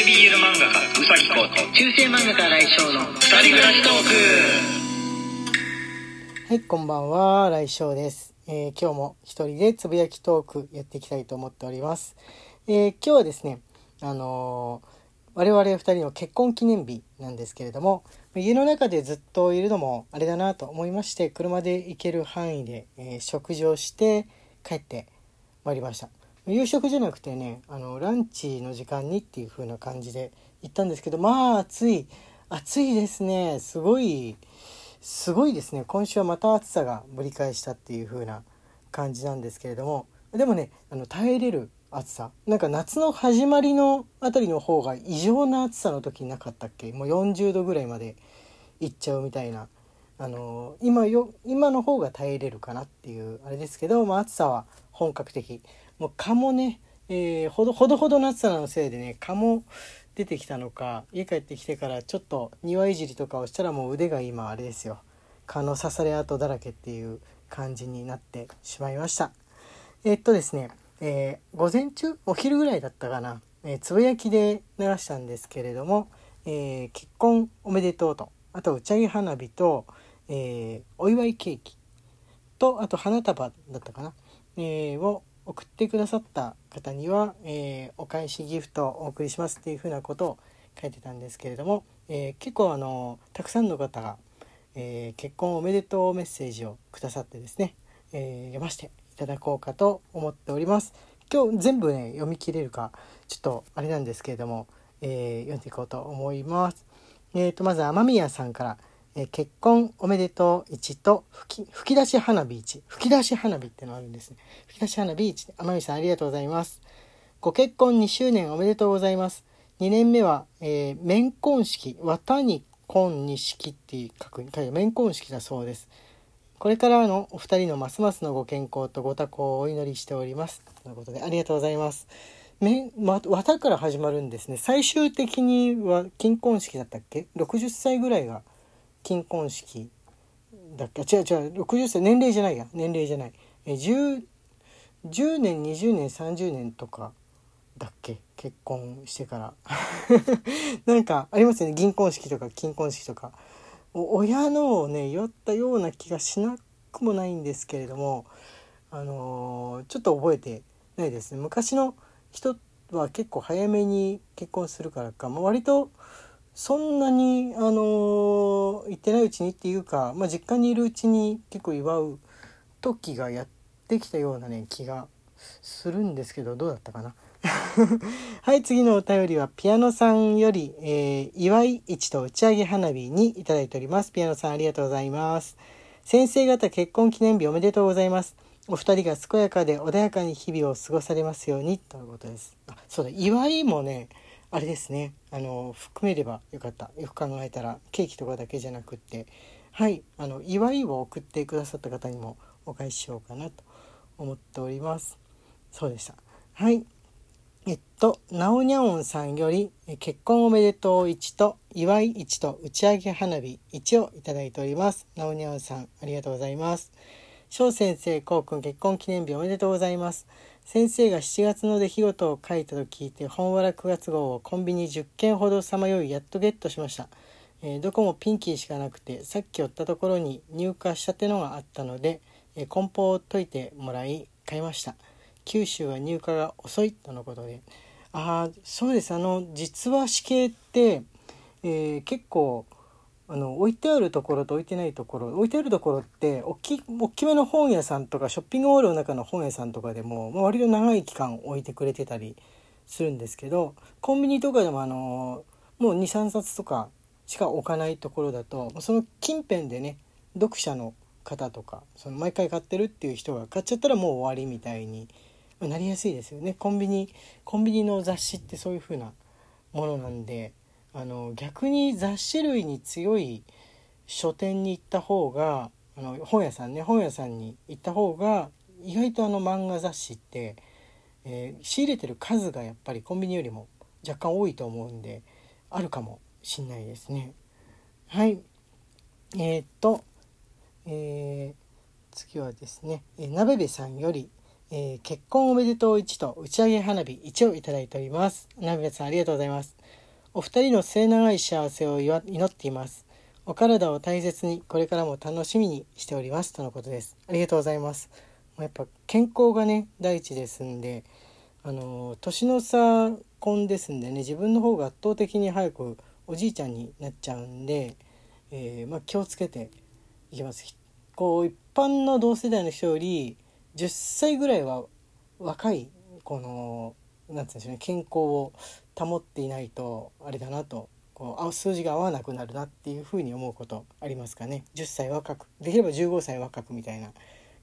BL 漫画家うさぎこと中世漫画家来翔の二人暮らしトークはい、こんばんは、来翔です。えー今日も一人でつぶやきトークやっていきたいと思っております。えー今日はですね、あのー我々二人の結婚記念日なんですけれども、家の中でずっといるのもあれだなと思いまして、車で行ける範囲で、えー食事をして帰ってまいりました。夕食じゃなくてね、あの、ランチの時間にっていう風な感じで行ったんですけど、まあ暑い、暑いですね。すごい、すごいですね。今週はまた暑さがぶり返したっていう風な感じなんですけれども。でもねあの耐えれる暑さ。なんか夏の始まりのあたりの方が異常な暑さの時なかったっけ？もう40度ぐらいまでいっちゃうみたいな。あの今よ今の方が耐えれるかなっていうあれですけど、まあ、暑さは本格的。もう蚊もね、えーほどほどほどの暑さのせいでね蚊も出てきたのか家帰ってきてからちょっと庭いじりとかをしたらもう腕が今あれですよ。蚊の刺され跡だらけっていう感じになってしまいました。えっとですね、えー午前中お昼ぐらいだったかな、えつぶやきで流したんですけれども、え結婚おめでとうとあと打ち上げ花火と、えお祝いケーキとあと花束だったかな、えを送ってくださった方には、えーお返しギフトをお送りしますっていうふうなことを書いてたんですけれども、えー結構あのたくさんの方が、えー結婚おめでとうメッセージをくださってですね、え読ませていただこうかと思っております。今日全部ね読み切れるかちょっとあれなんですけれども、え読んでいこうと思います。えー、とまず雨宮さんから、えー結婚おめでとう1と吹き吹き出し花火1吹き出し花火ってのあるんですね。吹き出し花火1雨宮さんありがとうございます。ご結婚2周年おめでとうございます。2年目は、えー、面婚式。綿に婚に式っていう書く書いて面婚式だそうです。これからのお二人のますますのご健康とご多幸をお祈りしております。ということでありがとうございます。めま、綿から始まるんですね。最終的には金婚式だったっけ？60歳ぐらいが金婚式だっけ？違う違う60歳年齢じゃないや。年齢じゃない。え 10, 10年20年30年とかだっけ？結婚してから。なんかありますよね。銀婚式とか金婚式とか。親のをね祝ったような気がしなくもないんですけれどもあのーちょっと覚えてないですね。昔の人は結構早めに結婚するからか、まあ、割とそんなにあのー行ってないうちにっていうか、まあ、実家にいるうちに結構祝う時がやってきたようなね気がするんですけどどうだったかな？はい次のお便りはピアノさんより、えー祝い市と打ち上げ花火にいただいております。ピアノさんありがとうございます。先生方結婚記念日おめでとうございます。お二人が健やかで穏やかに日々を過ごされますようにということです。あそうだ祝いもねあれですね。あの含めればよかった。よく考えたらケーキとかだけじゃなくって。はい。あの祝いを送ってくださった方にもお返ししようかなと思っております。そうでした。はい。えっと、なおにゃおんさんより、え結婚おめでとう1と、祝い1と打ち上げ花火1をいただいております。なおにゃおんさん、ありがとうございます。翔先生、こうくん結婚記念日おめでとうございます。先生が7月の出来事を書いたと聞いて、本わら9月号をコンビニ10件ほどさまよいやっとゲットしました。えーどこもピンキーしかなくて、さっき寄ったところに入荷したてのがあったので、えー梱包を解いてもらい、買いました。九州は入荷が遅いとのことでああそうですあの実は死刑って、えー結構あの置いてあるところと置いてないところ置いてあるところって大き大きめの本屋さんとかショッピングモールの中の本屋さんとかでも、まあ、割と長い期間置いてくれてたりするんですけどコンビニとかでもあのもう23冊とかしか置かないところだとその近辺でね読者の方とかその毎回買ってるっていう人が買っちゃったらもう終わりみたいになりやすいですよね。コンビニコンビニの雑誌ってそういう風なものなんであの逆に雑誌類に強い書店に行った方があの本屋さんね本屋さんに行った方が意外とあの漫画雑誌って、えー仕入れてる数がやっぱりコンビニよりも若干多いと思うんであるかもしんないですね。はいえーっと、えー次はですね、えー、なべべさんより、えー結婚おめでとう1と打ち上げ花火1をいただいております。ナビラさんありがとうございます。お二人の末永い幸せを祈っています。お体を大切にこれからも楽しみにしておりますとのことです。ありがとうございます。やっぱ健康がね第一ですんで、あの年の差婚ですんでね自分の方が圧倒的に早くおじいちゃんになっちゃうんで、えーまあ、気をつけていきます。こう一般の同世代の人より10歳ぐらいは若いこのなんて言うんでしょうね健康を保っていないとあれだなとこう数字が合わなくなるなっていうふうに思うことありますかね。10歳若くできれば15歳若くみたいな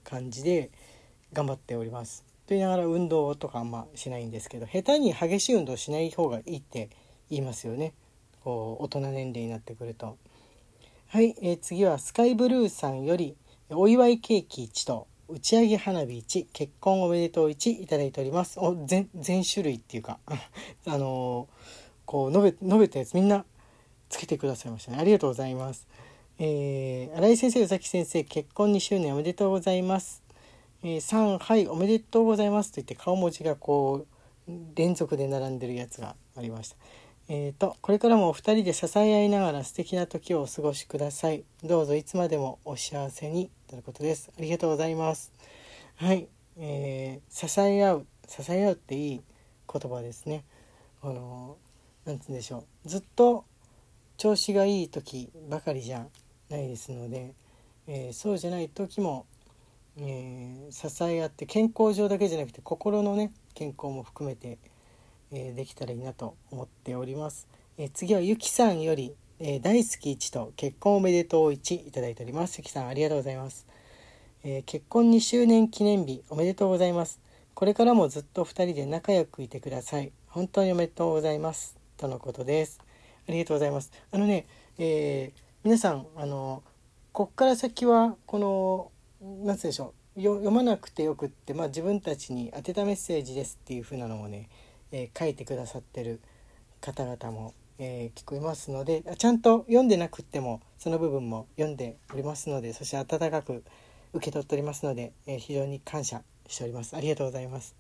感じで頑張っております。と言いながら運動とかあんましないんですけど下手に激しい運動しない方がいいって言いますよね。こう大人年齢になってくると。はい、えー次はスカイブルーさんよりお祝いケーキ1と打ち上げ花火1結婚おめでとう1いただいております。お全全種類っていうか あのーこう述べ述べたやつみんなつけてくださいましたね。ありがとうございます。えー、新井先生宇崎先生結婚2周年おめでとうございます。えー、3はいおめでとうございますと言って顔文字がこう連続で並んでるやつがありました。えー、とこれからもお二人で支え合いながら素敵な時をお過ごしください。どうぞいつまでもお幸せにということです。ありがとうございます。はい、えー、支え合う支え合うっていい言葉ですね。あのなんつうんでしょう。ずっと調子がいい時ばかりじゃないですので、えーそうじゃない時も、えー支え合って健康上だけじゃなくて心のね健康も含めて、えーできたらいいなと思っております、えー次はゆきさんより、えー大好き1と結婚おめでとう1いただいております。ゆきさんありがとうございます、えー結婚2周年記念日おめでとうございます。これからもずっと2人で仲良くいてください。本当におめでとうございます。とのことです。ありがとうございます。あのね、えー皆さんあのこっから先はこの何つうでしょう。読まなくてよくって、まあ、自分たちに宛てたメッセージですっていう風なのをね、えー書いてくださってる方々も、えー聞こえますのでちゃんと読んでなくってもその部分も読んでおりますのでそして温かく受け取っておりますので、えー非常に感謝しておりますありがとうございます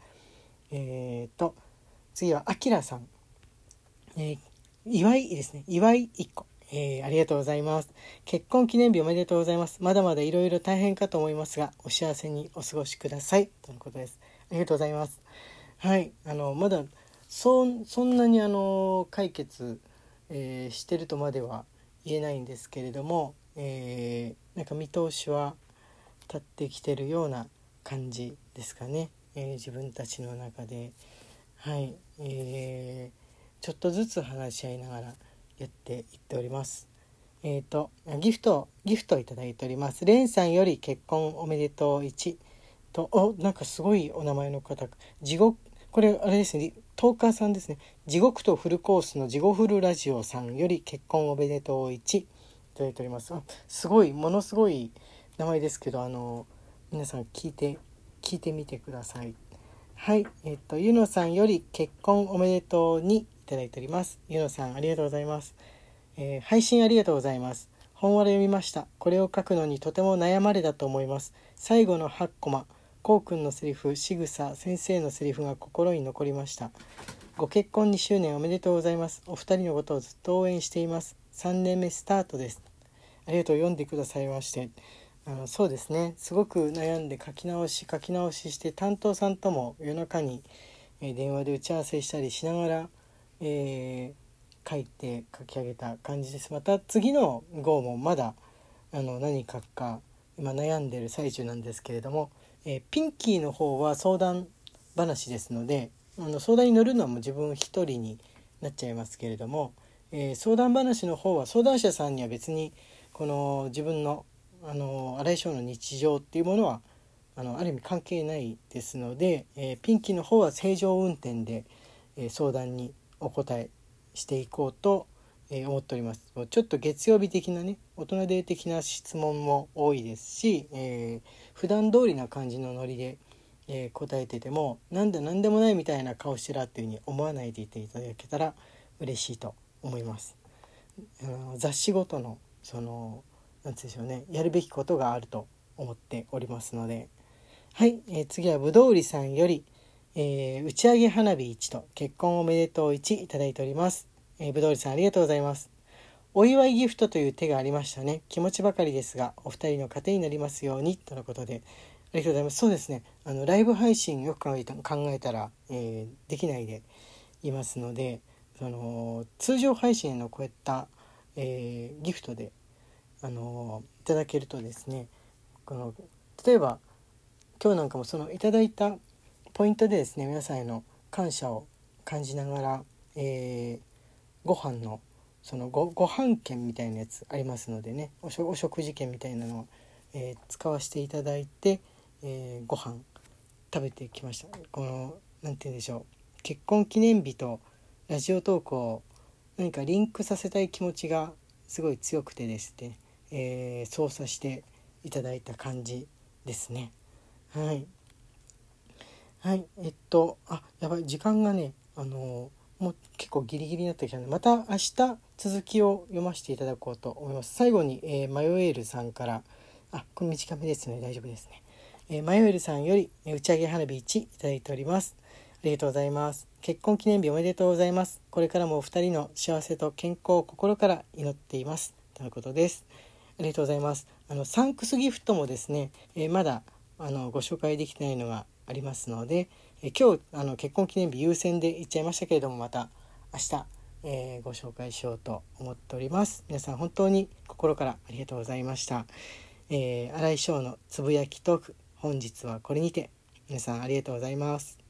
えー、と次はあきらさんえー祝いですね。祝い1個。えーありがとうございます。結婚記念日おめでとうございます。まだまだいろいろ大変かと思いますが、お幸せにお過ごしください。とのことです。ありがとうございます。はい。あの、まだ、そん、そんなにあの、解決、えーしてるとまでは言えないんですけれども、えーなんか見通しは立ってきてるような感じですかね。えー自分たちの中で。はい。えーちょっとずつ話し合いながらやっていっております。えっ、とギフトギフトをいただいております。レンさんより結婚おめでとう1とおなんかすごいお名前の方地獄これあれですねトーカーさんですね地獄とフルコースの地獄フルラジオさんより結婚おめでとう1いただいております。あすごいものすごい名前ですけどあの皆さん聞いて聞いてみてください。はい、えっ、とゆのさんより結婚おめでとうにいただいております。ゆのさんありがとうございます。えー配信ありがとうございます。本話で読みました。これを書くのにとても悩まれだと思います。最後の8コマ、こうくんのセリフ、仕草、先生のセリフが心に残りました。ご結婚2周年おめでとうございます。お二人のことをずっと応援しています。3年目スタートです。ありがとう読んでくださいまして。あのそうですねすごく悩んで書き直し書き直しして担当さんとも夜中に、え電話で打ち合わせしたりしながら、えー書いて書き上げた感じですまた次の号もまだあの何書くか今悩んでる最中なんですけれども、えーピンキーの方は相談話ですのであの相談に乗るのはもう自分一人になっちゃいますけれども、えー相談話の方は相談者さんには別にこの自分のあの荒井翔の日常っていうものはあのある意味関係ないですので、えーピンキーの方は正常運転で、え相談にお答えしていこうと、えー思っておりますちょっと月曜日的なね大人デー的な質問も多いですし、えー普段通りな感じのノリで、えー答えててもなんだなんでもないみたいな顔してらっていうふうに思わないでいていただけたら嬉しいと思います。あの雑誌ごとのそのなんてうんでしょうねやるべきことがあると思っておりますのではい、えー次はぶどうりさんより、えー打ち上げ花火1と結婚おめでとう1いただいております。えーぶどうりさんありがとうございます。お祝いギフトという手がありましたね。気持ちばかりですが、お二人の糧になりますようにとのことで。ありがとうございます。そうですね。あのライブ配信よく考えた考えたら、えーできないでいますので、その通常配信のこういった、えーギフトであのいただけるとですね、この例えば今日なんかもそのいただいたポイントでですね皆さんへの感謝を感じながら、えーご飯のそのごご飯券みたいなやつありますのでね。おお食事券みたいなのを、えー使わせていただいて、えーご飯食べてきました。このなんて言うんでしょう。結婚記念日とラジオトークを何かリンクさせたい気持ちがすごい強くてですね、えー操作していただいた感じですね。はい。はい。えっとあやばい。時間がねあのもう結構ギリギリになってきたのでまた明日続きを読ませていただこうと思います。最後に、えーマヨエールさんからあこれ短めですね。大丈夫ですね、えーマヨエールさんより打ち上げ花火1いただいております。ありがとうございます。結婚記念日おめでとうございます。これからもお二人の幸せと健康を心から祈っています。とのことです。ありがとうございます。あのサンクスギフトもですね、えーまだあのご紹介できてないのがありますので、え今日あの結婚記念日優先で行っちゃいましたけれどもまた明日、えーご紹介しようと思っております。皆さん本当に心からありがとうございました、えー、新井翔のつぶやきトーク本日はこれにて皆さんありがとうございます。